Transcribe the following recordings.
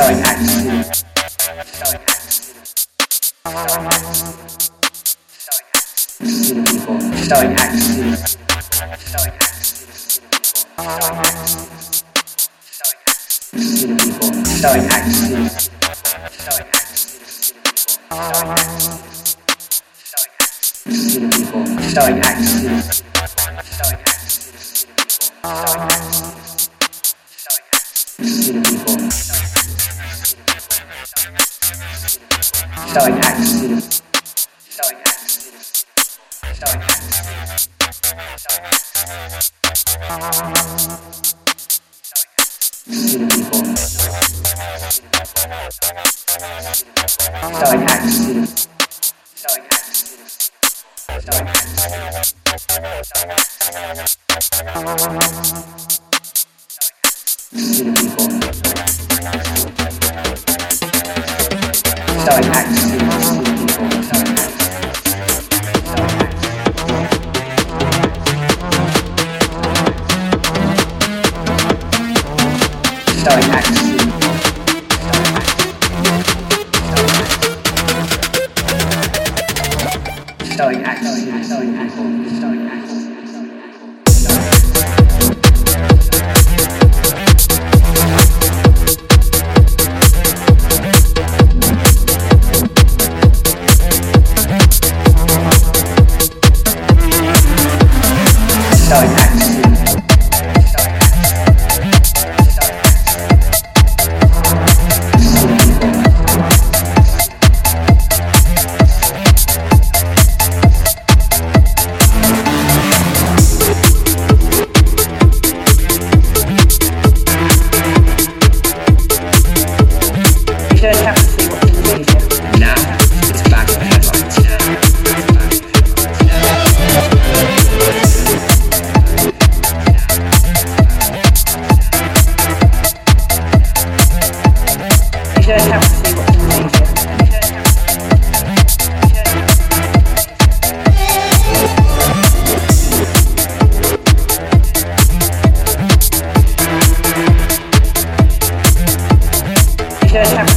showing acts. Showing acts. Showing acts. Showing people. Showing acts. Showing acts. Showing acts. Showing people. Showing acts. Showing acts. Showing acts. Showing people. Showing acts. Showing acts. Showing acts. Selling acts. Selling acts. Selling acts. Selling people. Selling acts. Selling acts. Selling acts. Selling acts. Selling people so it acts Yeah.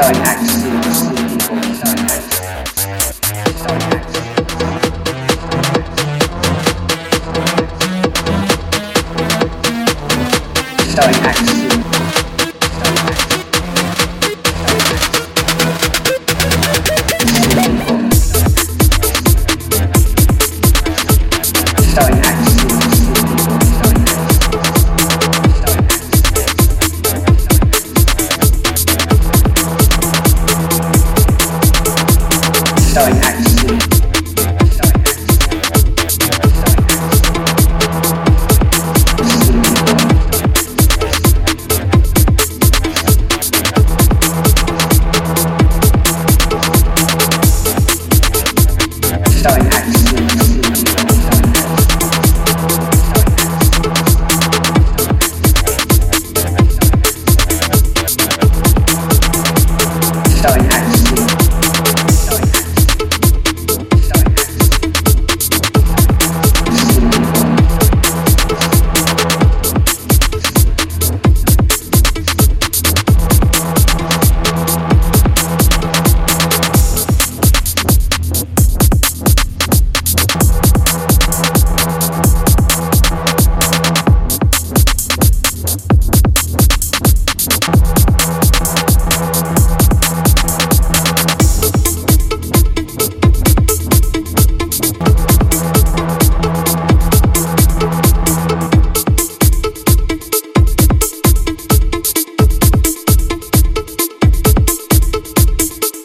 Sorry. starting action.